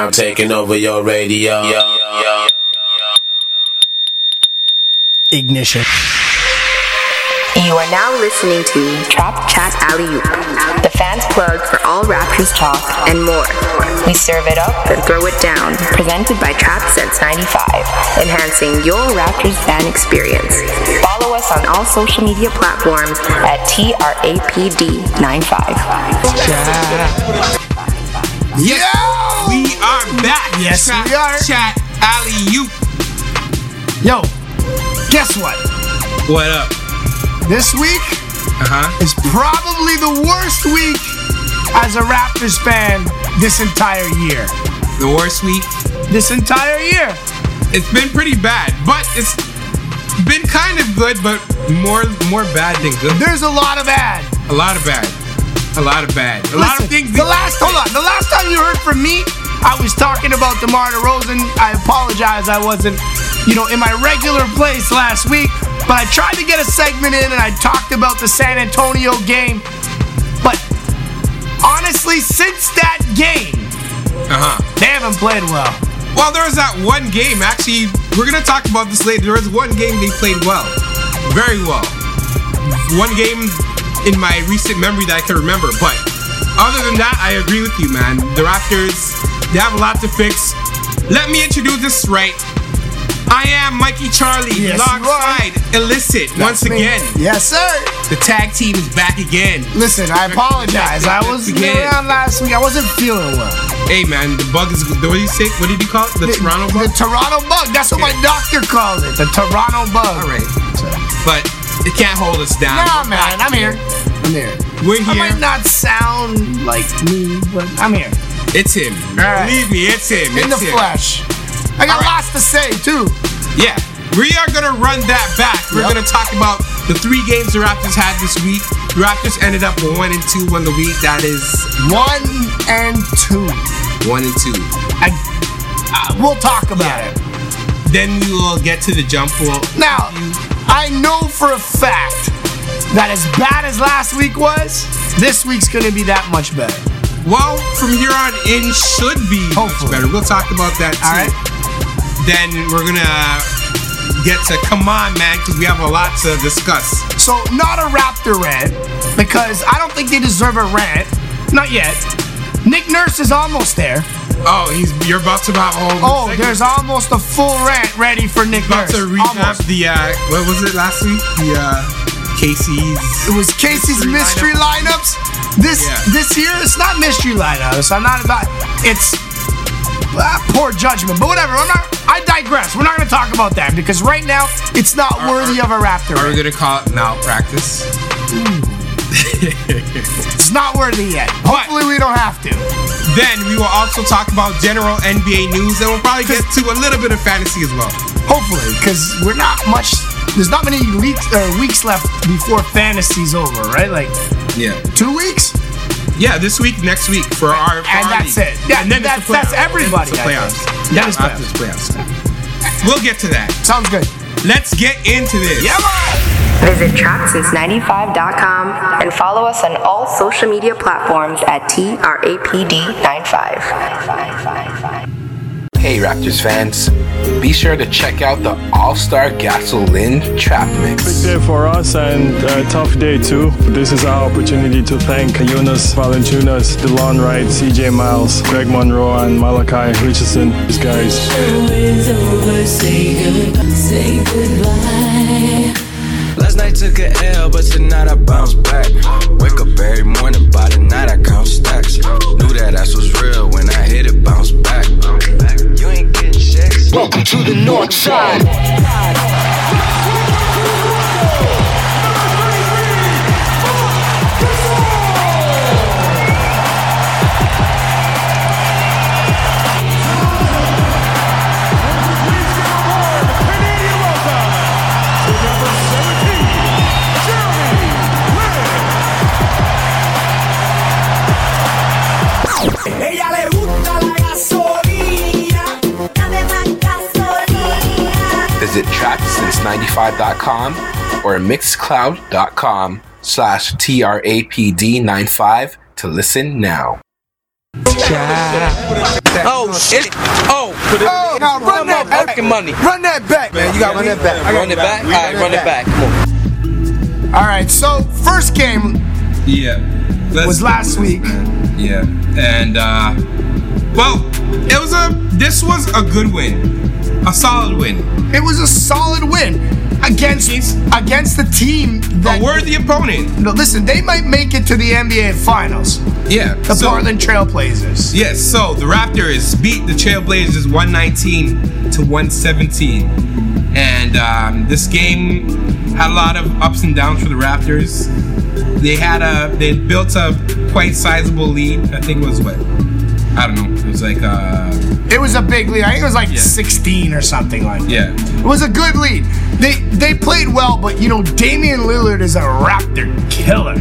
now taking over your radio. Ignition. You are now listening to Trap Chat Alley Oop, the fans plug for all Raptors talk and more. We serve it up and throw it down. Presented by Trapped Since 95, enhancing your Raptors fan experience. Follow us on all social media platforms at TRAPD95. Yeah, we are back. Yes, Trap we are. Chat Alley Oop. Yo, guess what? What up? This week Uh huh. is probably the worst week as a Raptors fan this entire year. The worst week. This entire year. It's been pretty bad, but it's been kind of good, but more more bad than good. There's a lot of ad. A lot of bad. A lot of bad. A lot of things. The last, hold on. The last time you heard from me, I was talking about DeMar DeRozan. I apologize. I wasn't, you know, in my regular place last week, but I tried to get a segment in and I talked about the San Antonio game. But honestly, since that game, Uh huh. they haven't played well. Well, there was that one game. Actually, we're gonna talk about this later. There was one game they played well, very well. One game in my recent memory that I can remember. But other than that, I agree with you, man. The Raptors, they have a lot to fix. Let me introduce this right. I am Mikey Charlie, Yes, alongside Illicit once Me. again. Yes, sir. The tag team is back again. Listen, I apologize. I was around last week. I wasn't feeling well. Hey, man, the bug is. What did you say? What did you call it? The, Toronto bug. The. Toronto bug. That's what my doctor calls it. The Toronto bug. All right, but it can't hold us down. Nah, man, I'm here. I'm here. We're here. I might not sound like me, but I'm here. It's him. right. Believe me, it's him. In the him. flesh. I got right. lots to say, too. Yeah. We are gonna run that back. We're Yep. gonna talk about the three games the Raptors had this week. The Raptors ended up one and two on the week. That is One and two. one and two. I, uh, we'll talk about Yeah. it. Then we will get to the jump ball. Now, I know for a fact that as bad as last week was, this week's gonna be that much better. Well, from here on in should be Hopefully. much better. We'll talk about that too. All right? Then we're gonna get to come on, man, because we have a lot to discuss. So, not a Raptor rant, because I don't think they deserve a rant. Not yet. Nick Nurse is almost there. Oh, he's you're about to have a whole. Oh, segment. there's almost a full rant ready for Nick about Nurse. to recap Almost. the uh, what was it last week? The uh, Casey's. It was Casey's mystery, Mystery lineups. This Yeah. this year, it's not mystery lineups. I'm not about. It's ah, poor judgment, but whatever. I'm not. I digress. We're not going to talk about that because right now it's not worthy of a Raptor. Are we rant. gonna call it malpractice? It's not worthy yet. Hopefully, we don't have to. Then we will also talk about general NBA news, and we'll probably get to a little bit of fantasy as well. Hopefully, because we're not much. There's not many weeks uh, weeks left before fantasy's over, right? Like Yeah. two weeks. Yeah, this week, next week for our for And our that's it. Yeah, and then that's- it's the that's playoffs. everybody, Then I it's the think. playoffs. Then Yeah, it's after the playoffs. We'll get to that. Sounds good. Let's get into this. Yeah, man. Visit TrappedSince95.com and follow us on all social media platforms at TRAPD95. Hey Raptors fans, be sure to check out the All Star Gasoline Trap Mix. Big day for us and a tough day too. This is our opportunity to thank Jonas Valanciunas, Delon Wright, CJ Miles, Greg Monroe, and Malachi Richardson. These guys. over, say goodbye, say goodbye. Last night took a L, but tonight I bounce back. Wake up every morning, by the night I count stacks. Knew that ass was real when I hit it, bounce back. You ain't getting checks. Welcome to the North Side. Visit TrappedSince95.com or Mixcloud.com slash TRAPD95 to listen now. Oh shit! Oh, Oh, now run that back. fucking money. Run that back, man. You gotta run that back. Run it back. All right, run it back. Come on. All right, so first game Yeah. Let's- was last week. Yeah. And uh well, it was a this was a good win. A solid win. It was a solid win against against the team that A worthy opponent. No, listen, they might make it to the NBA Finals. Yeah. The so- Portland Trailblazers. Yes, so the Raptors beat the Trailblazers 119 to 117. And um, this game had a lot of ups and downs for the Raptors. They had a they built a quite sizable lead. I think it was what? I don't know. It was like uh It was a big lead. I think it was like Yeah. 16 or something like that. yeah. It was a good lead. They they played well, but you know, Damian Lillard is a Raptor killer.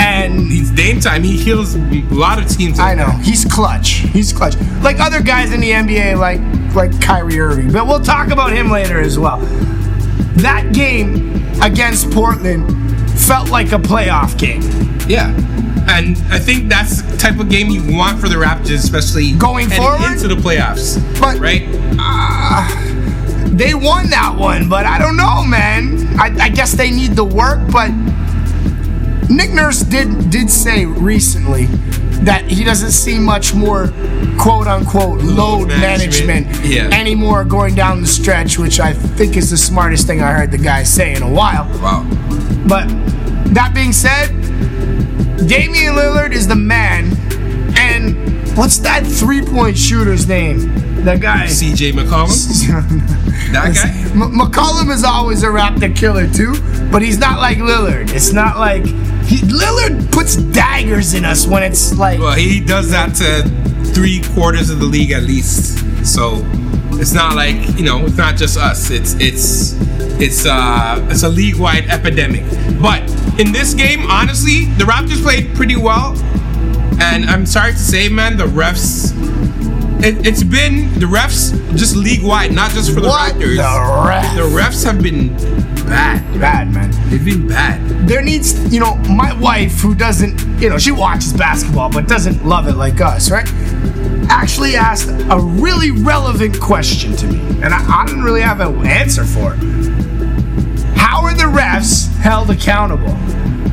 And He's Dame time. He heals a lot of teams. I know he's clutch. He's clutch. Like other guys in the NBA, like like Kyrie Irving. But we'll talk about him later as well. That game against Portland felt like a playoff game. Yeah. And I think that's the type of game you want for the Raptors, especially Going forward? into the playoffs. But- right? Uh, they won that one, but I don't know, man. I, I guess they need the work, but Nick Nurse did did say recently that he doesn't see much more quote unquote load, management, management. Yeah. anymore going down the stretch, which I think is the smartest thing I heard the guy say in a while. Wow. But that being said, Damian Lillard is the man. And what's that three point shooter's name? That guy. CJ McCollum? that guy? M- McCollum is always a Raptor killer too, but he's not like Lillard. It's not like he, Lillard puts daggers in us when it's like Well, he does that to three quarters of the league at least. So it's not like you know, it's not just us. It's it's it's uh it's a league wide epidemic. But in this game, honestly, the Raptors played pretty well. And I'm sorry to say, man, the refs. It, it's been the refs just league wide, not just for the What? Raptors. The ref. The refs have been bad. bad, man. They've been bad. There needs, you know, my wife who doesn't, you know, she watches basketball but doesn't love it like us, right? Actually asked a really relevant question to me, and I, I didn't really have an answer for it. How are the refs held accountable?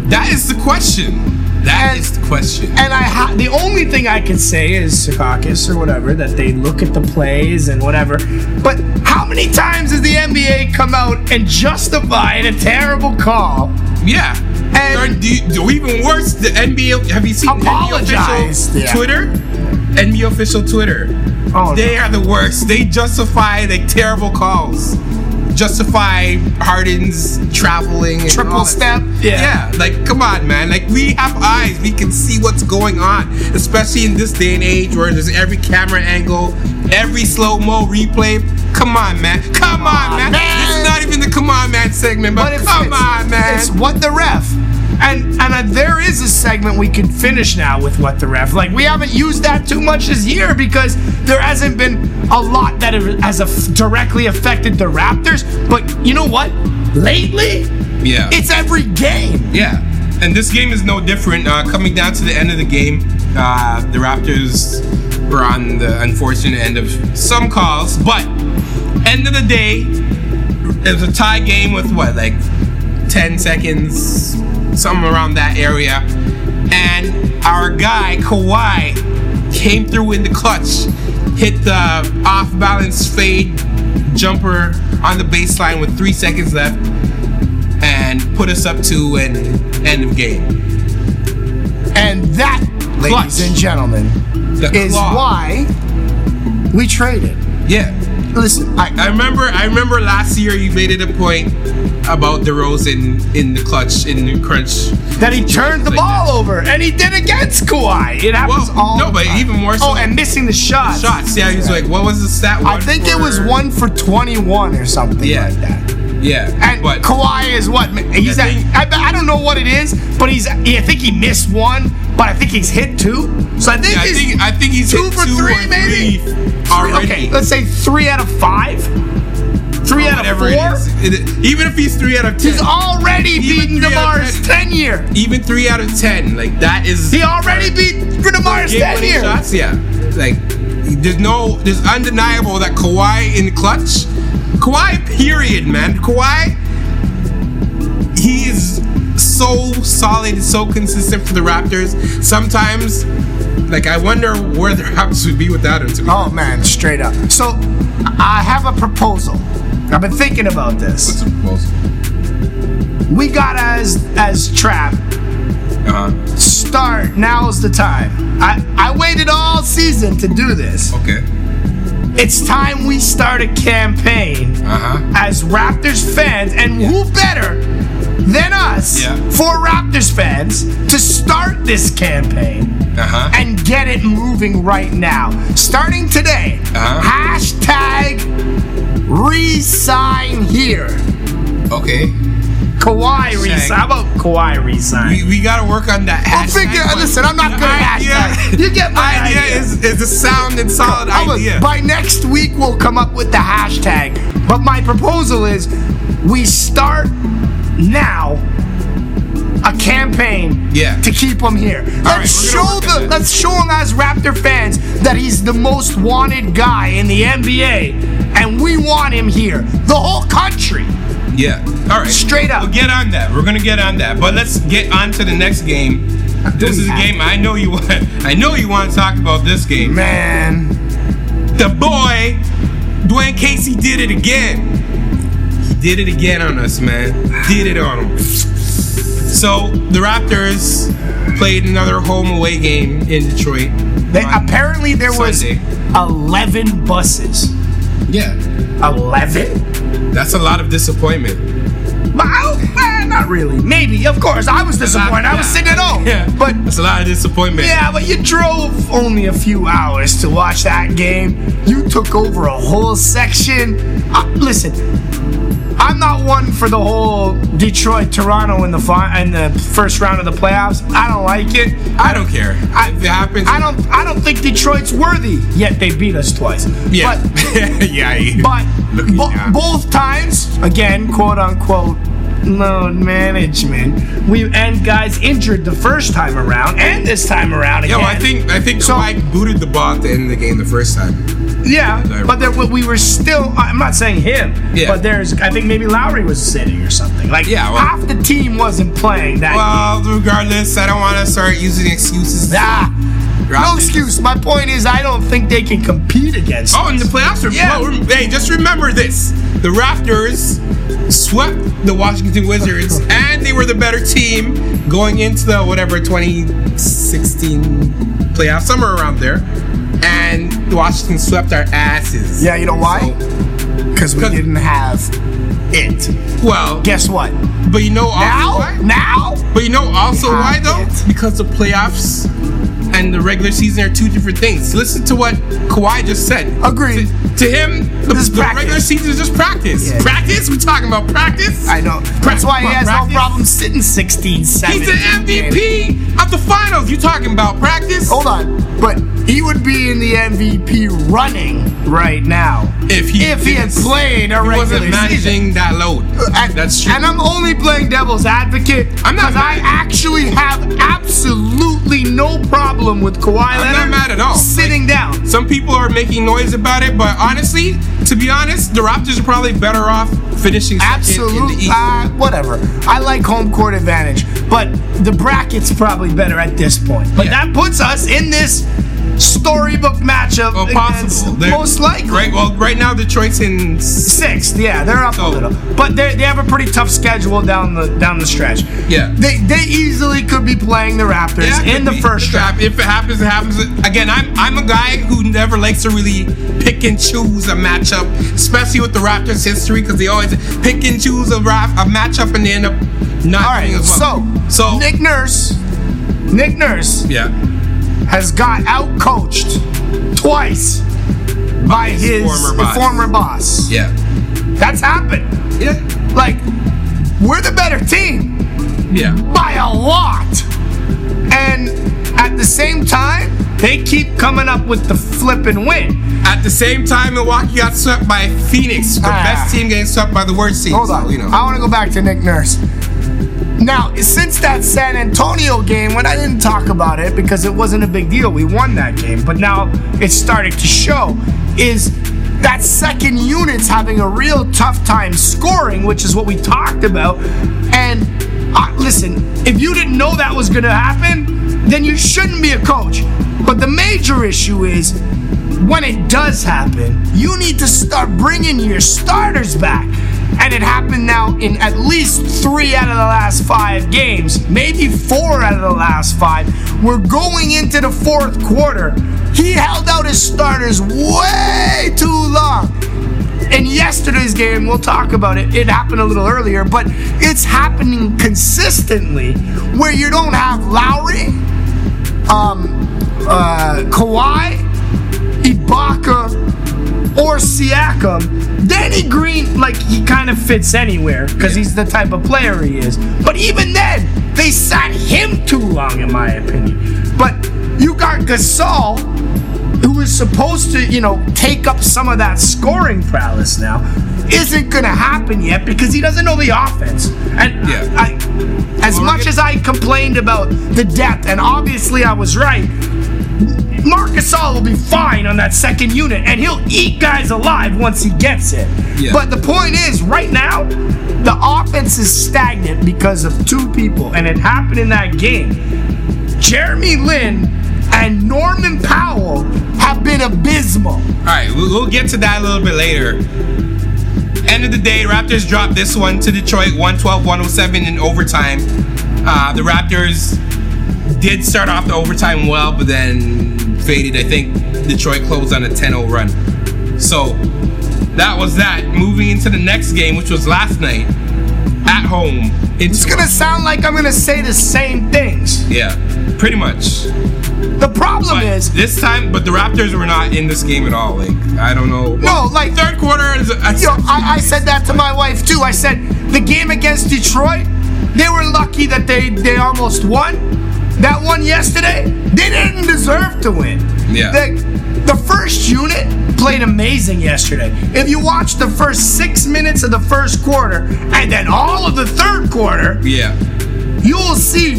That is the question. That And- is the question. And I ha- the only thing I can say is Secaucus or whatever that they look at the plays and whatever. But how many times has the NBA come out and justified a terrible call? Yeah. And- do, you- or even worse, the NBA. Have you seen NBA Apologized, official yeah. Twitter? NBA official Twitter. Oh, no. They are the worst. They justify the terrible calls. Justify Harden's traveling. And Triple step? Yeah. Yeah. Like, come on, man. Like, we have eyes. We can see what's going on. Especially in this day and age where there's every camera angle, every slow mo replay. Come on, man. Come on, man. man. This is not even the come on, man segment, but, it's, come on, man. It's what the ref. And and uh, there is a segment we could finish now with what the ref. Like we haven't used that too much this year because there hasn't been a lot that has directly affected the Raptors. But you know what? Lately, Yeah. it's every game. Yeah. And this game is no different. Uh, coming down to the end of the game, uh, the Raptors were on the unfortunate end of some calls, but end of the day, it was a tie game with what, like 10 seconds, something around that area. And our guy, Kawhi, came through in the clutch, hit the off balance fade jumper on the baseline with three seconds left and put us up to an end of game. And that, ladies Clutch. and gentlemen, is why we traded. Yeah. Listen, I, I remember I remember last year you made it a point about DeRozan in the clutch in the crunch. that he turned the Like ball over, and he did against Kawhi. It happens Well, all no, the but time. even more so- Oh, and missing the shots. Shots. Yeah, he was like, what was the stat? I think it was one for 21 or something Yeah. like that. Yeah. And but Kawhi is what? He's I at, I, I don't know what it is, but he's. I think he missed one, but I think he's hit two. So I think yeah, I he's think I think he's two hit for two three, maybe. three already. Okay, let's say three out of five. three out of four. is. It- even if he's three out of ten, He's already Even beaten Demar's 10. 10 year. even three out of ten, like that is He already beat Demar's game 10 year. shots. Yeah, like there's no, there's undeniable that Kawhi in clutch, Kawhi period, man, Kawhi, is so solid, and so consistent for the Raptors. Sometimes, like I wonder where the Raptors would be without him. To be Oh man, straight up. So I have a proposal. I've been thinking about this. What's the proposal? We got as as trap. Uh-huh. Start now's the time. I I waited all season to do this. Okay. It's time we start a campaign Uh-huh. as Raptors fans, and who better than us Yeah. for Raptors fans to start this campaign Uh-huh. and get it moving right now. Starting today, Uh-huh. hashtag resign here. Okay. Kawhi resign. How about Kawhi resign? We, we gotta work on that. Hashtag, figure. Listen, I'm not good at hashtag. You get my idea, idea. is is a sound and solid I'm a- idea. by next week, we'll come up with the hashtag. But my proposal is we start now a campaign Yeah. to keep him here. Let's we're show gonna work on the let's show him as Raptor fans that he's the most wanted guy in the NBA, and we want him here. The whole country. Yeah. All right. Straight up. We'll get on that. We're gonna get on that. But let's get on to the next game. This is a game I know you want. I know you want to talk about this game. Man, The boy, Dwane Casey did it again. He did it again on us, man. Did it on him. So the Raptors played another home away game in Detroit. they, apparently there Sunday. was 11 buses. Yeah. 11? That's a lot of disappointment. Well, eh, not really. Maybe, of course. I was disappointed. I was sitting at home. Yeah. But it's a lot of disappointment. yeah, but you drove only a few hours to watch that game. You took over a whole section. Uh, listen, I'm not one for the whole Detroit Toronto in the fi- in the first round of the playoffs. I don't like it. I don't care. I- if it happens, I don't. I don't think Detroit's worthy. Yet they beat us twice. Yeah. But yeah. yeah. But bo- both times, again, quote unquote, load management. We and guys injured the first time around and this time around Yo. I think I think So- Kawhi booted the ball at the end of the game the first time. yeah, but there, we were still. I'm not saying him, Yeah. but there's. I think maybe Lowry was sitting or something. Like Yeah, well- half the team wasn't playing that. Well, regardless, I don't want to start using excuses. Ah, no excuse. My point is, I don't think they can compete against. Oh, and the playoffs are Yeah. well, Hey, just remember this: the Raptors swept the Washington Wizards, and they were the better team going into the whatever 2016 playoffs, somewhere around there. And Washington swept our asses. Yeah, you know why? So, Because we 'Cause- didn't have it. well, Guess what? but you know also Now, why? now, But you know also why though? it. Because the playoffs and the regular season are two different things. Listen to what Kawhi just said. Agreed. To, to him, the, the regular season is just practice. Yeah. Practice? We're talking about practice? I know. That's why he has practice. no problem sitting 16, 17. He's the MVP of the finals. You talking about practice? Hold on, but he would be in the MVP running right now If he if he had played a he regular wasn't managing season. that load. Uh, and, That's true. And I'm only playing devil's advocate I'm not because I actually have absolutely no problem with Kawhi I'm not Leonard mad at all. sitting down. Some people are making noise about it, but honestly, to be honest, the Raptors are probably better off finishing Absolutely, uh, whatever. I like home court advantage, but the bracket's probably better at this point. But Yeah. that puts us in this storybook matchup. Well, possible. They're- Most likely. Right. Well, right now Detroit's in. Sixth, yeah, they're up So- a little, but they they have a pretty tough schedule down the down the stretch. Yeah. They they easily could be playing the Raptors Yeah, in the first round. If it happens, it happens. Again, I'm I'm a guy who never likes to really pick and choose a matchup, especially with the Raptors' history, because they always pick and choose a, rap, a matchup and they end up not All right, as well. so so Nick Nurse, Nick Nurse yeah, has got out coached twice by his, former boss. former boss. yeah, That's happened. yeah, Like, we're the better team yeah. by a lot. And at the same time, they keep coming up with the flip and win. At the same time, Milwaukee got swept by Phoenix, the Ah. best team getting swept by the worst team. Hold so, on. you know. I want to go back to Nick Nurse. Now, since that San Antonio game, when I didn't talk about it because it wasn't a big deal, we won that game, but now it's starting to show, is that second unit's having a real tough time scoring, which is what we talked about. And uh, listen, if you didn't know that was going to happen, then you shouldn't be a coach. But the major issue is when it does happen, you need to start bringing your starters back. And it happened now in at least three out of the last five games, maybe four out of the last five. We're going into the fourth quarter. He held out his starters way too long. In yesterday's game, we'll talk about it. It happened a little earlier, but it's happening consistently where you don't have Lowry, um, uh, Kawhi, Ibaka, or Siakam. Danny Green, like he kind of fits anywhere because he's the type of player he is. But even then, they sat him too long, in my opinion. But you got Gasol, who is supposed to, you know, take up some of that scoring prowess now, isn't gonna happen yet because he doesn't know the offense. And Yeah. I, as much as I complained about the depth, and obviously I was right, Marc Gasol will be fine on that second unit, and he'll eat guys alive once he gets it. Yeah. But the point is, right now, the offense is stagnant because of two people, and it happened in that game. Jeremy Lin and Norman Powell have been abysmal. All right, we'll, we'll get to that a little bit later. End of the day, Raptors dropped this one to Detroit 112 107 in overtime. Uh, the Raptors did start off the overtime well, but then faded. I think Detroit closed on a 10 0 run. So that was that. Moving into the next game, which was last night at home. It's gonna sound like I'm gonna say the same things. Yeah, pretty much. The problem But is, this time, but the Raptors were not in this game at all. Like I don't know. No, like- third quarter. Is, Yo, I, I said that to my wife too. I said the game against Detroit, they were lucky that they they almost won. That one yesterday, they didn't deserve to win. Yeah. The, the first unit played amazing yesterday. If you watch the first six minutes of the first quarter and then all of the third quarter, Yeah. you will see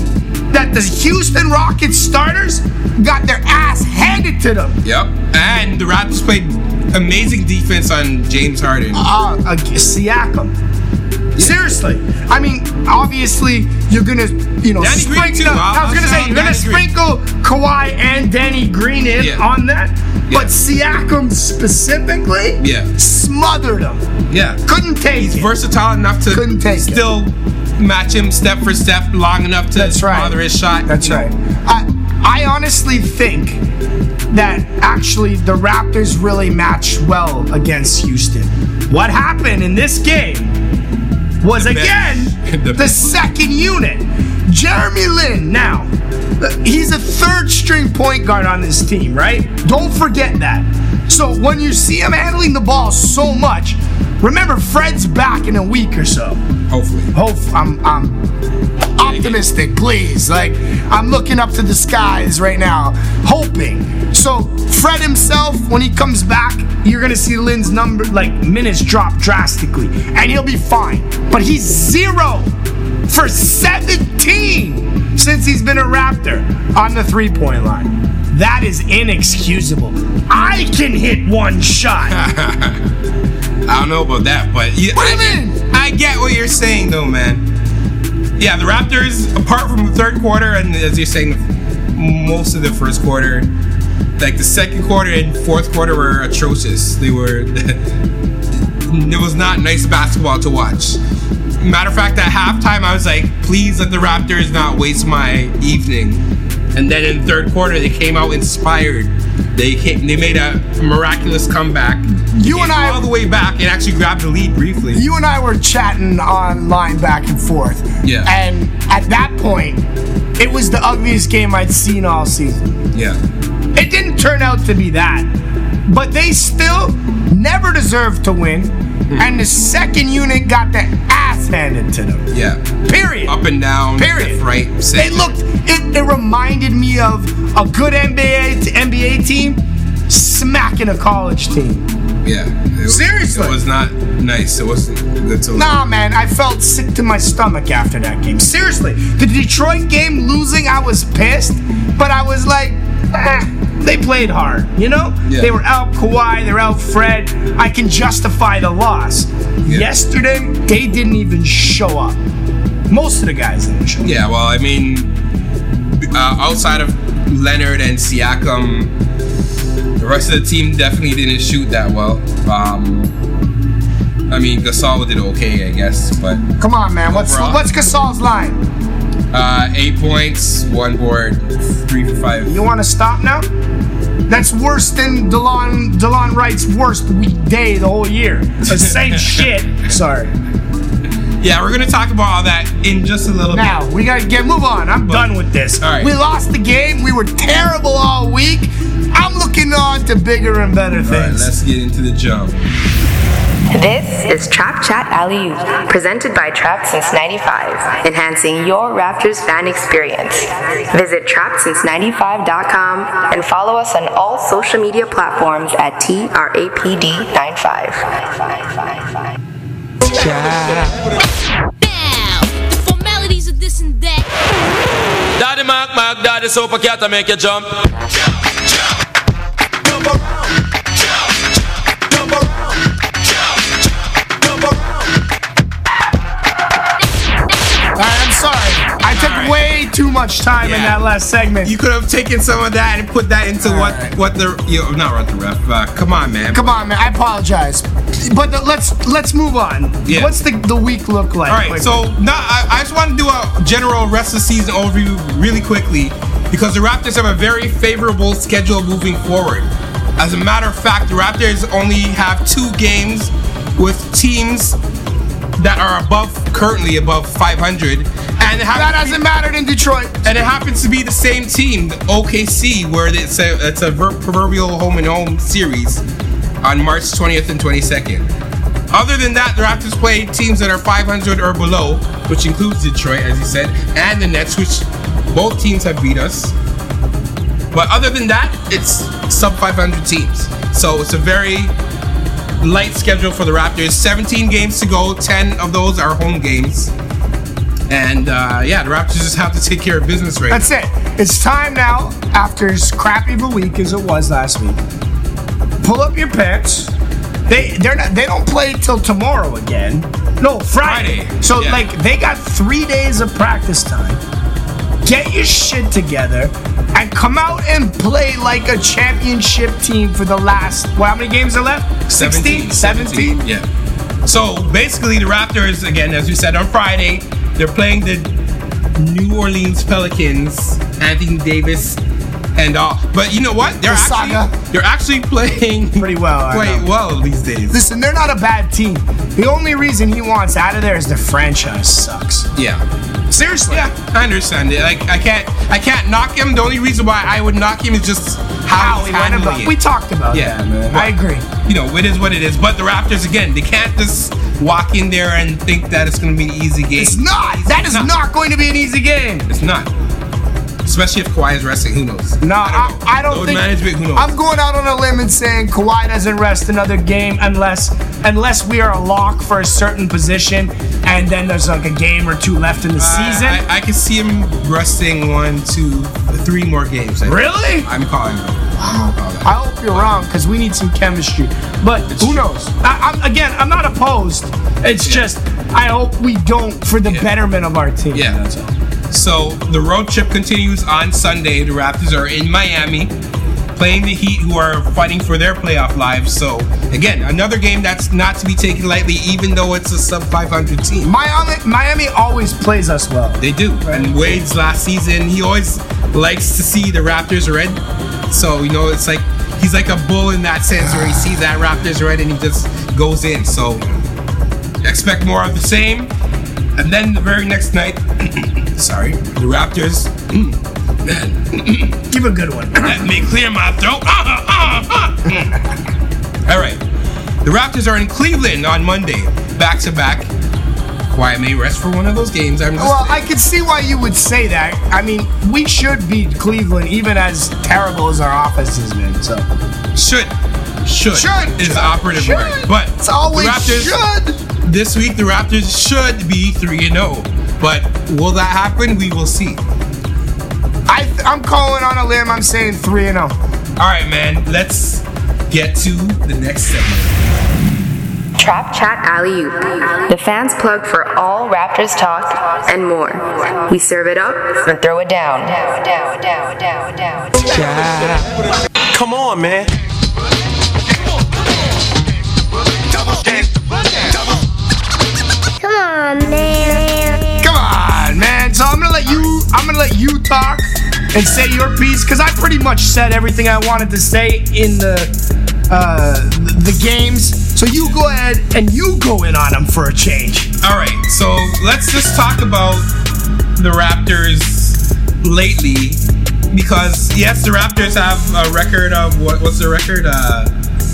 that the Houston Rockets starters got their ass handed to them. Yep. And the Raptors played amazing defense on James Harden. uh, uh, Siakam. Seriously, I mean, obviously you're gonna, you know, Danny sprinkle. too. I was gonna say you're gonna sprinkle Kawhi and Danny Green in Yeah. on that, Yeah. but Siakam specifically, Yeah. smothered him. Yeah. Couldn't take He's it. versatile enough to Couldn't take it. still match him step for step long enough to That's right. bother his shot. That's know. right. I, I honestly think that actually the Raptors really matched well against Houston. What happened in this game was The again The the, second unit. Jeremy Lin, now, uh, he's a third string point guard on this team, right? Don't forget that. So when you see him handling the ball so much, remember Fred's back in a week or so. Hopefully. Hope I'm I'm optimistic, please. Like I'm looking up to the skies right now, hoping. So Fred himself, when he comes back, you're gonna see Lin's number like minutes drop drastically, and he'll be fine. But he's zero for 17 since he's been a Raptor on the three-point line. That is inexcusable. I can hit one shot. I don't know about that, but do I? I get what you're saying though, man. Yeah, the Raptors, apart from the third quarter, and as you're saying, most of the first quarter, like the second quarter and fourth quarter were atrocious. They were. it was not nice basketball to watch. Matter of fact, at halftime, I was like, please let the Raptors not waste my evening. And then in third quarter, they came out inspired. They came, they made a miraculous comeback. You and I- all the way back and actually grabbed the lead briefly. you and I were chatting online back and forth. Yeah. And at that point, it was the ugliest game I'd seen all season. yeah, It didn't turn out to be that. But they still never deserved to win. Hmm. And the second unit got their ass handed to them. yeah. Period. Up and down, Period. right, center. looked. It, it reminded me of a good NBA NBA team smacking a college team. Yeah. It, Seriously. It was not nice. It wasn't good to Nah, man, I felt sick to my stomach after that game. Seriously, the Detroit game losing, I was pissed, but I was like, they played hard, you know? Yeah. They were out Kawhi, they were out Fred. I can justify the loss. Yesterday, they didn't even show up. Most of the guys didn't show up. Yeah, well, I mean, uh, outside of Leonard and Siakam, the rest of the team definitely didn't shoot that well. Um, I mean, Gasol did okay, I guess, but Come on, man. What's Overall? what's Gasol's line? Uh, eight points, one board, three for five. You want to stop now? That's worse than Delon Delon Wright's worst weekday the whole year. The same shit. Sorry. Yeah, we're gonna talk about all that in just a little Now we gotta get move on. I'm done with this. All right. We lost the game. We were terrible all week. I'm looking on to bigger and better bit. All right, things. let's get into the jump. This is Trap Chat Alley Oop, presented by Trapped Since 95, enhancing your Raptors fan experience. Visit trappedsince95.com and follow us on all social media platforms at TRAPD95. Now, the formalities of this and that. Daddy Mark Mark, Daddy Super Cat make you jump. Jump, jump. All too much time in that last segment. You could have taken some of that and put that into what what the you know, not what the ref. Uh, come on, man. Come on, man. I apologize. But the, let's let's move on. Yeah. What's the the week look like? All right, so now I, I just want to do a general rest of the season overview really quickly because the Raptors have a very favorable schedule moving forward. As a matter of fact, the Raptors only have two games with teams that are above currently above 500, and that hasn't mattered in Detroit. and it happens to be the same team, the OKC, where it's a it's a ver- proverbial home and home series on March 20th and 22nd. Other than that, the Raptors play teams that are 500 or below, which includes Detroit, as you said, and the Nets, which both teams have beat us. But other than that, it's sub 500 teams. So it's a very light schedule for the Raptors. 17 games to go, 10 of those are home games. And uh, yeah, the Raptors just have to take care of business right That's it. It's time now, after as crappy of a week as it was last week. Pull up your pants. They they're not they don't play till tomorrow again. No, Friday. Friday, So yeah. like they got three days of practice time. Get your shit together and come out and play like a championship team for the last what how many games are left? 16? 17? Yeah. So basically, the Raptors, again, as you said on Friday, they're playing the New Orleans Pelicans, Anthony Davis, and all. But you know what? They're The actually saga. they're actually playing Pretty well, quite well these days. Listen, they're not a bad team. The only reason he wants out of there is the franchise sucks. yeah. Seriously. Yeah, I understand it. Like I can't, I can't knock him. The only reason why I would knock him is just how, How he's handling about. it. We talked about Yeah, that, man. but- I agree. you know, it is what it is. But the Raptors, again, they can't just walk in there and think that it's going to be an easy game. It's not. That is not. not going to be an easy game. It's not. Especially if Kawhi is resting. Who knows? No, I, I don't Load think. management. Who knows? I'm going out on a limb and saying Kawhi doesn't rest another game unless unless we are a lock for a certain position, and then there's like a game or two left in the season. I, I, I can see him resting one, two, three more games. I think. Really? I'm calling. him. I'm gonna call that. I hope you're wrong because we need some chemistry. But who knows? I, I'm, again, I'm not opposed. It's just I hope we don't for the Yeah. betterment of our team. Yeah. That's all. So the road trip continues on Sunday. The Raptors are in Miami, playing the Heat, who are fighting for their playoff lives. So again, another game that's not to be taken lightly, even though it's a sub 500 team. Miami, Miami always plays us well. They do. And Wade's last season, he always likes to see the Raptors red. So, you know, it's like he's like a bull in that sense where he sees that Raptors red and he just goes in. So, expect more of the same. And then the very next night, sorry, the Raptors, man, Give a good one. let me clear my throat. All right. The Raptors are in Cleveland on Monday, back to back, Kawhi may rest for one of those games. I'm just Well, I could see why you would say that. I mean, we should beat Cleveland, even as terrible as our offense has been. So should should, Should. is the operative Should. word. But It's always Raptors should. This week the Raptors should be three and zero. But will that happen? We will see. I, th- I'm calling on a limb. I'm saying three and oh. zero. All right, man. Let's get to the next segment. Trap Chat Alley Oop, the fans plug for all Raptors talk and more. We serve it up and throw it down. Down, down, down, down, down. Come on, man. And say your piece because I pretty much said everything I wanted to say in the uh, the the games. So you go ahead and you go in on them for a change. All right, so let's just talk about the Raptors lately, because yes, the Raptors have a record of what? What's the record? Uh,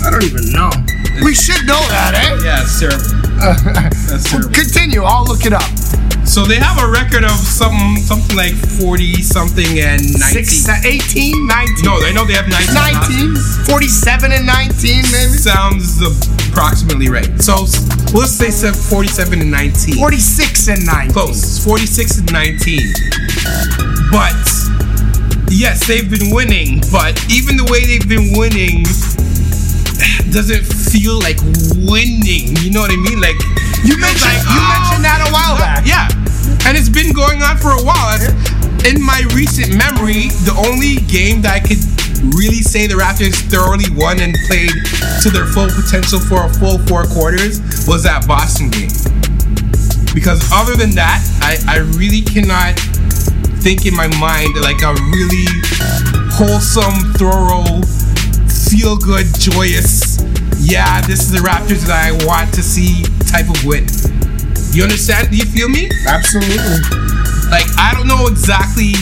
I don't even know. We should know that, eh? Yeah, it's terrible. That's terrible. Continue. I'll look it up. So they have a record of something, something like forty something and nineteen. Six, uh, 18, 19. No, I know they have nineteen. 19, 47 and 19, maybe. Sounds approximately right. So let's say 47 and 19. 46 and 19. Close. 46 and 19. But yes, they've been winning, but even the way they've been winning doesn't feel like winning. You know what I mean? Like You mentioned, you uh, mentioned that a while back. yeah, and it's been going on for a while. In my recent memory, the only game that I could really say the Raptors thoroughly won and played to their full potential for a full four quarters was that Boston game. Because other than that, I, I really cannot think in my mind like a really wholesome, thorough, feel good, joyous, yeah, this is the Raptors that I want to see type of win. You understand? Do you feel me? Absolutely. Like, I don't know exactly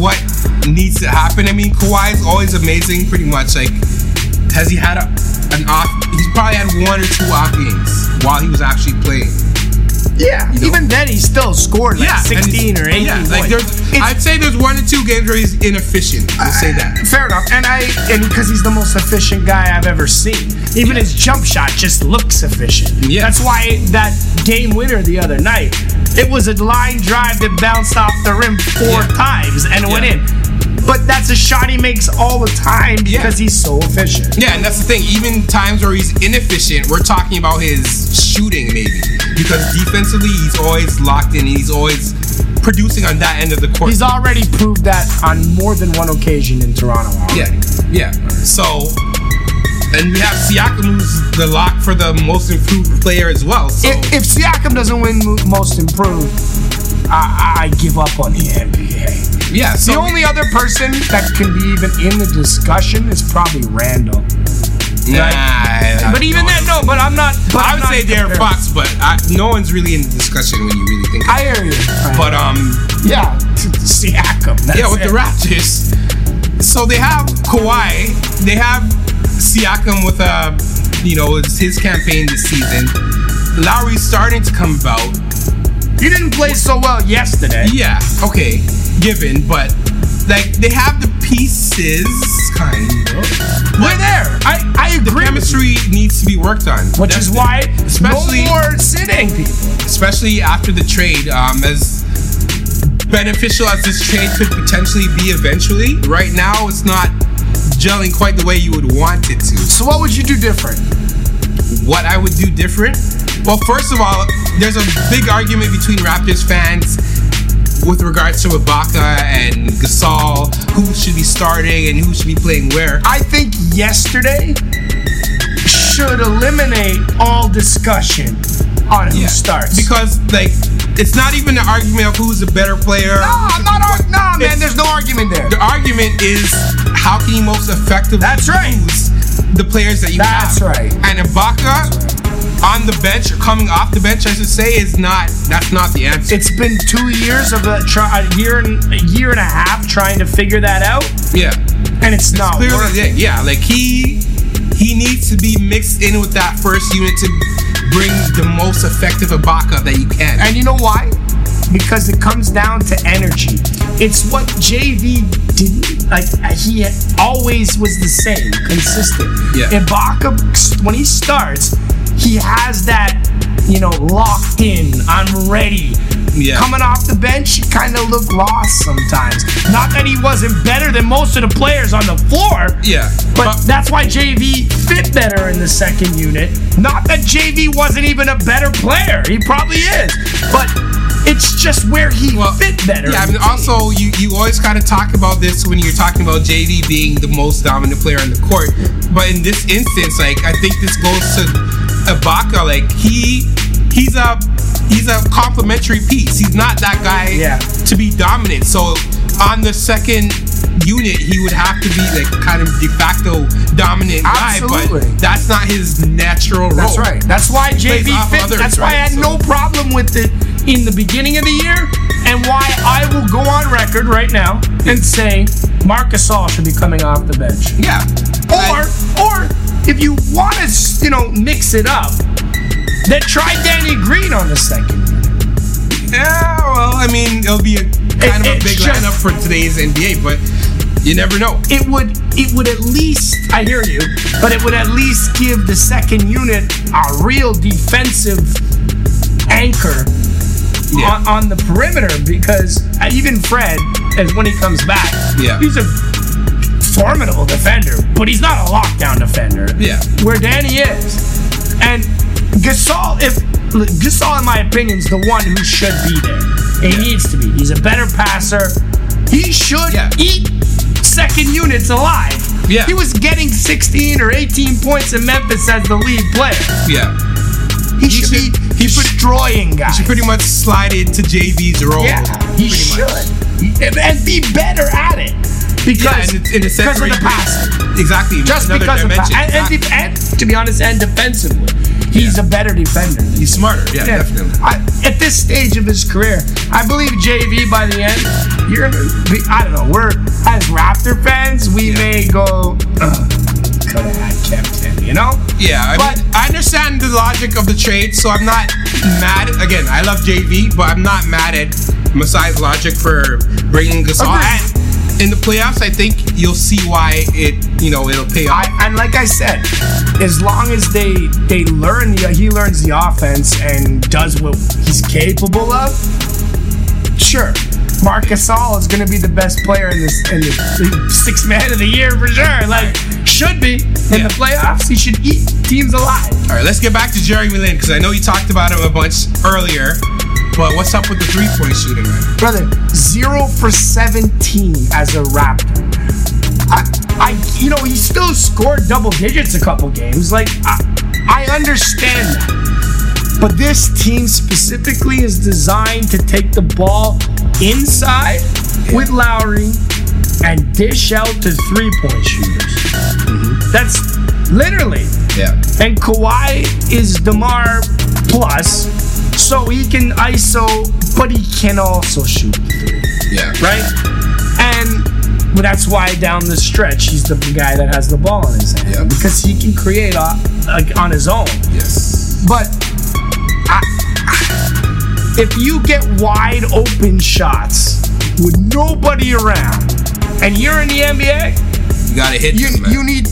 what needs to happen. I mean, Kawhi is always amazing, pretty much. Like, has he had a, an off? He's probably had one or two off games while he was actually playing. Yeah, even then he still scored like and 16 or 18 Yeah, like there's, I'd say there's one or two games where he's inefficient. We'll say that. Uh, fair enough, and I and because he's the most efficient guy I've ever seen. Even his jump shot just looks efficient. Yeah. That's why that game winner the other night, it was a line drive that bounced off the rim four Yeah. times and went in. But that's a shot he makes all the time because he's so efficient. Yeah, and that's the thing. Even times where he's inefficient, we're talking about his shooting, maybe. Because defensively, he's always locked in. And he's always producing on that end of the court. He's already proved that on more than one occasion in Toronto. yeah, Already. yeah. So, and we have Siakam, who's the lock for the most improved player as well. So, If, if Siakam doesn't win most improved, I, I give up on the NBA. Yeah, so the only other person that can be even in the discussion is probably Randle. Nah, I- But even no, then, no. But I'm not. But I I'm would not say De'Aaron. Fox, but I, no one's really in the discussion when you really think. I hear you. But um, yeah, Siakam. That's yeah, with it. the Raptors. So they have Kawhi, they have Siakam with a, you know, it's his campaign this season. Lowry's starting to come about. He didn't play so well yesterday. Yeah, okay, given, but like they have the pieces, kind of. They're there. I, I The agree. with chemistry needs to be worked on. Which That's is the- why especially no more sitting people. especially after the trade, um, as beneficial as this trade could potentially be eventually, right now it's not gelling quite the way you would want it to. So what would you do different? What I would do different? Well, first of all, there's a big argument between Raptors fans with regards to Ibaka and Gasol, who should be starting and who should be playing where. I think yesterday should eliminate all discussion on who starts. Because like it's not even an argument of who's a better player. no, I'm not. Ar- nah, man. There's no argument there. The argument is how can you most effectively That's right. use the players that you That's have. right. And Ibaka on the bench or coming off the bench, I should say, is not that's not the answer. It's been two years of a, try, a year and a year and a half trying to figure that out, yeah. and it's not Clearly, working. yeah, yeah, like he he needs to be mixed in with that first unit to bring the most effective Ibaka that you can. And you know why? Because it comes down to energy. It's what JV didn't like. He always was the same, consistent. Yeah. Ibaka, when he starts, he has that, you know, locked in. I'm ready. Yeah. Coming off the bench, he kind of looked lost sometimes. Not that he wasn't better than most of the players on the floor. Yeah. But that's why JV fit better in the second unit. Not that JV wasn't even a better player. He probably is. But it's just where he fit better. Yeah, I mean, also you you always kind of talk about this when you're talking about JV being the most dominant player on the court, but in this instance, like I think this goes to Ibaka. Like he he's a he's a complementary piece. He's not that guy Yeah. to be dominant. So on the second unit, he would have to be like kind of de facto dominant guy, but that's not his natural role. That's right. That's why He plays JV fit. others, That's why I had So- no problem with it in the beginning of the year, and why I will go on record right now and say Marcus Gasol should be coming off the bench. Yeah. Or, or if you want to, you know, mix it up, then try Danny Green on the second. Yeah, well, I mean, it'll be a kind of a big just- lineup for today's NBA, but you never know. It would, it would at least, I hear you, but it would at least give the second unit a real defensive anchor Yeah. on, on the perimeter because even Fred, as when he comes back, Yeah. he's a formidable defender, but he's not a lockdown defender. Yeah. Where Danny is. And Gasol, if Gasol, in my opinion, is the one who should be there. He needs to be. He's a better passer. He should Yeah. eat second units alive. Yeah. He was getting 16 or 18 points in Memphis as the lead player. Yeah. He, should, be he should, destroying guys. He should pretty much slide into JV's role. Yeah, he should. much. And be better at it. Because, Yeah, in a sense, because of the past. Exactly. Just because of dimension. that. And, and, Exactly. and to be honest, and defensively, he's a better defender. He's smarter. Yeah, Yeah. definitely. I, at this stage of his career, I believe JV by the end, you're gonna be, I don't know, we're, as Raptor fans, we may go, could have had him, you know? Yeah, I But- mean, I understand the logic of the trade, so I'm not mad. Again, I love JV, but I'm not mad at Masai's logic for bringing Gasol. And in the playoffs, I think you'll see why it, you know, it'll pay off. I, and like I said, as long as they they learn the he learns the offense and does what he's capable of, sure. Marc Gasol is going to be the best player in this in the, sixth man of the year for sure. Like should be in Yeah. the playoffs. He should eat teams alive. All right, let's get back to Jeremy Lin because I know you talked about him a bunch earlier. But what's up with the three-point shooting, man? brother, zero for 17 as a Raptor. I, I, you know, he still scored double digits a couple games. Like, I, I understand that. But this team specifically is designed to take the ball inside with Lowry and dish out to three point shooters. Mm-hmm. That's literally. Yeah. And Kawhi is DeMar plus, so he can ISO, but he can also shoot Yeah. right? And that's why down the stretch he's the guy that has the ball in his hand Yeah. because he can create on, like, on his own. Yes. But I, if you get wide open shots with nobody around, and you're in the NBA, You gotta hit you them, you need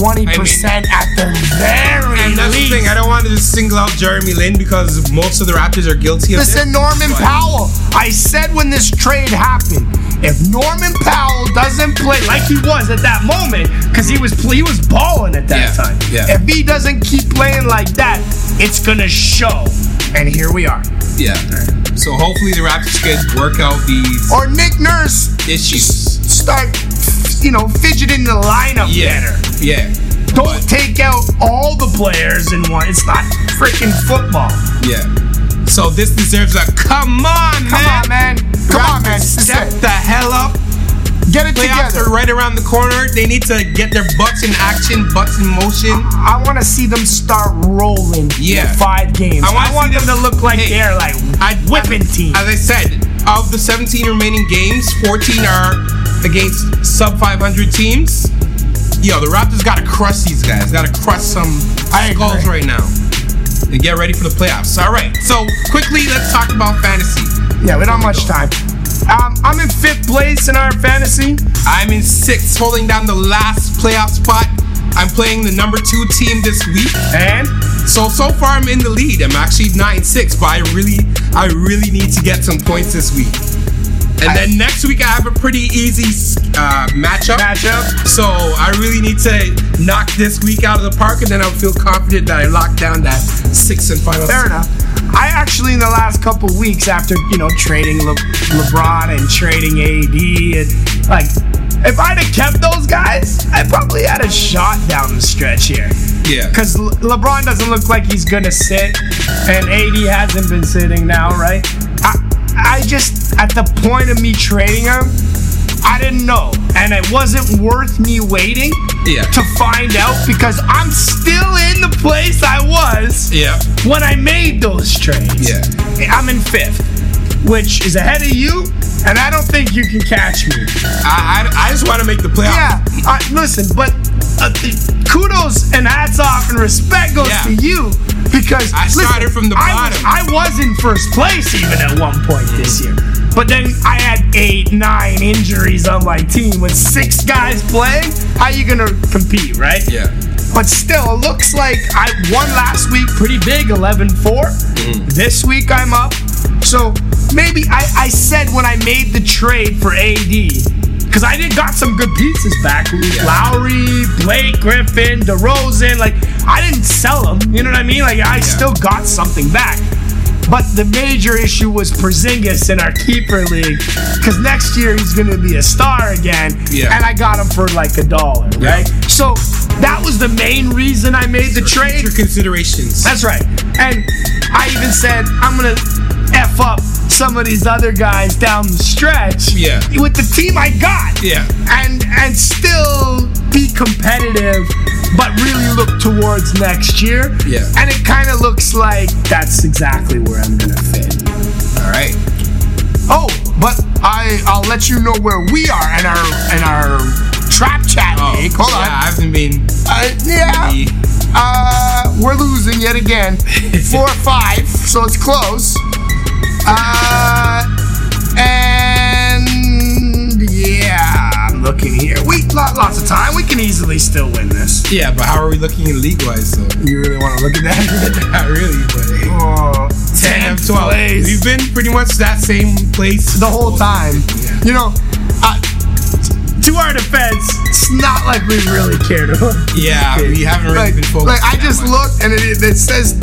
twenty percent at the very and that's least. the thing. I don't want to just single out Jeremy Lin because most of the Raptors are guilty of Listen, this. Norman but- Powell. I said when this trade happened, if Norman Powell doesn't play like he was at that moment, because he was he was balling at that Yeah, time. yeah. If he doesn't keep playing like that, it's gonna show. And here we are. Yeah. So hopefully the Raptors can work out these Or Nick Nurse issues. start, you know, fidgeting the lineup Yeah. better. Yeah. Don't take out all the players in one. It's not freaking football. Yeah. So this deserves a come on, Come man. on, man. Come on, man. Step the hell up. Get it Playoffs together. are right around the corner. They need to get their butts in action, butts in motion. I want to see them start rolling. Yeah. in five games. I I, wanna see them to look like Hey, they're like I- whipping team. As I said, of the 17 remaining games, 14 are against sub 500 teams. Yo, the Raptors gotta crush these guys. Gotta crush some skulls agree. right now. and get ready for the playoffs. All right. So quickly, let's talk about fantasy. Yeah, we don't have much time. Um, I'm in fifth place in our fantasy. I'm in sixth, holding down the last playoff spot. I'm playing the number two team this week, and so so far I'm in the lead. I'm actually nine six, but I really I really need to get some points this week. And then next week I have a pretty easy uh, matchup. Matchup. So I really need to knock this week out of the park, and then I'll feel confident that I locked down that six and final. Fair enough. I actually, in the last couple weeks, after you know trading Le- LeBron and trading AD, and like, if I'd have kept those guys, I probably had a shot down the stretch here. Yeah. Because Le- LeBron doesn't look like he's gonna sit, and AD hasn't been sitting now, right? I, I just at the point of me trading him, I didn't know, and it wasn't worth me waiting Yeah. to find out because I'm still in the place I was Yeah. when I made those trades. Yeah. I'm in fifth, which is ahead of you, and I don't think you can catch me. I I, I just want to make the playoffs. Yeah, uh, listen, but uh, kudos and hats off and respect goes Yeah. to you because I started from the I bottom. I was in first place even at one point this year, but then I had eight, nine injuries on my team with six guys playing. How you gonna compete, right? Yeah. But still, it looks like I won last week pretty big, 11 4. Mm-hmm. This week I'm up. So maybe I, I said when I made the trade for AD, because I did got some good pieces back. Lowry, Blake Griffin, DeRozan. Like, I didn't sell them. You know what I mean? Like, I still got something back. But the major issue was Porzingis in our keeper league, because next year he's going to be a star again, Yeah. and I got him for like a dollar, right? So that was the main reason I made the trade. Future considerations. That's right. And I even said I'm gonna f up some of these other guys down the stretch. Yeah. With the team I got. Yeah. And and still be competitive, but really look towards next year. Yeah. And it kind of looks like that's exactly where I'm gonna fit. All right. Oh, but I I'll let you know where we are in our in our trap chat Oh, league. Hold yeah, on. I haven't been. Uh, yeah. Uh, we're losing yet again. Four or five, so it's close. Uh, and yeah, I'm looking here. We lot, lots of time. We can easily still win this. Yeah, but how are we looking in league wise? though? You really want to look at that? not really, but oh, 10 10th 12. place. We've been pretty much that same place the whole time. Yeah. You know, uh, to our defense, it's not like we really cared. Yeah, we haven't really like, been focused. like I just much. looked and it, it says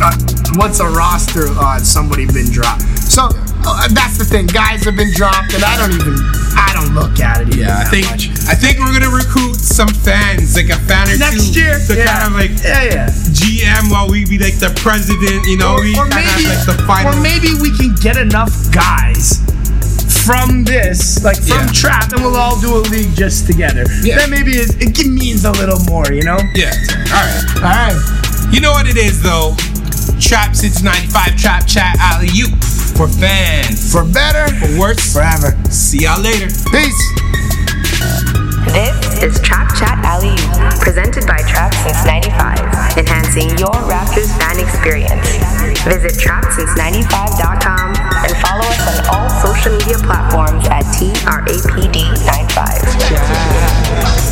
uh, what's a roster uh, somebody been dropped. So uh, that's the thing. Guys have been dropped, and I don't even I don't look at it. Yeah, I think much. I think we're gonna recruit some fans, like a fan or next two, year to yeah. kind of like yeah yeah. GM while we be like the president. You know, Or, we or maybe have like the final. or maybe we can get enough guys from this, like from Yeah. trap, and we'll all do a league just together. Yeah. Then maybe it, it means a little more, you know. yeah. All right. All right. You know what it is though. Trapped since '95. Trap chat alley you for fans. For better, For worse. forever. See y'all later. Peace. This is Trap Chat Alley presented by Trapped Since 95, enhancing your Raptors fan experience. Visit TrappedSince95.com and follow us on all social media platforms at TRAPD95.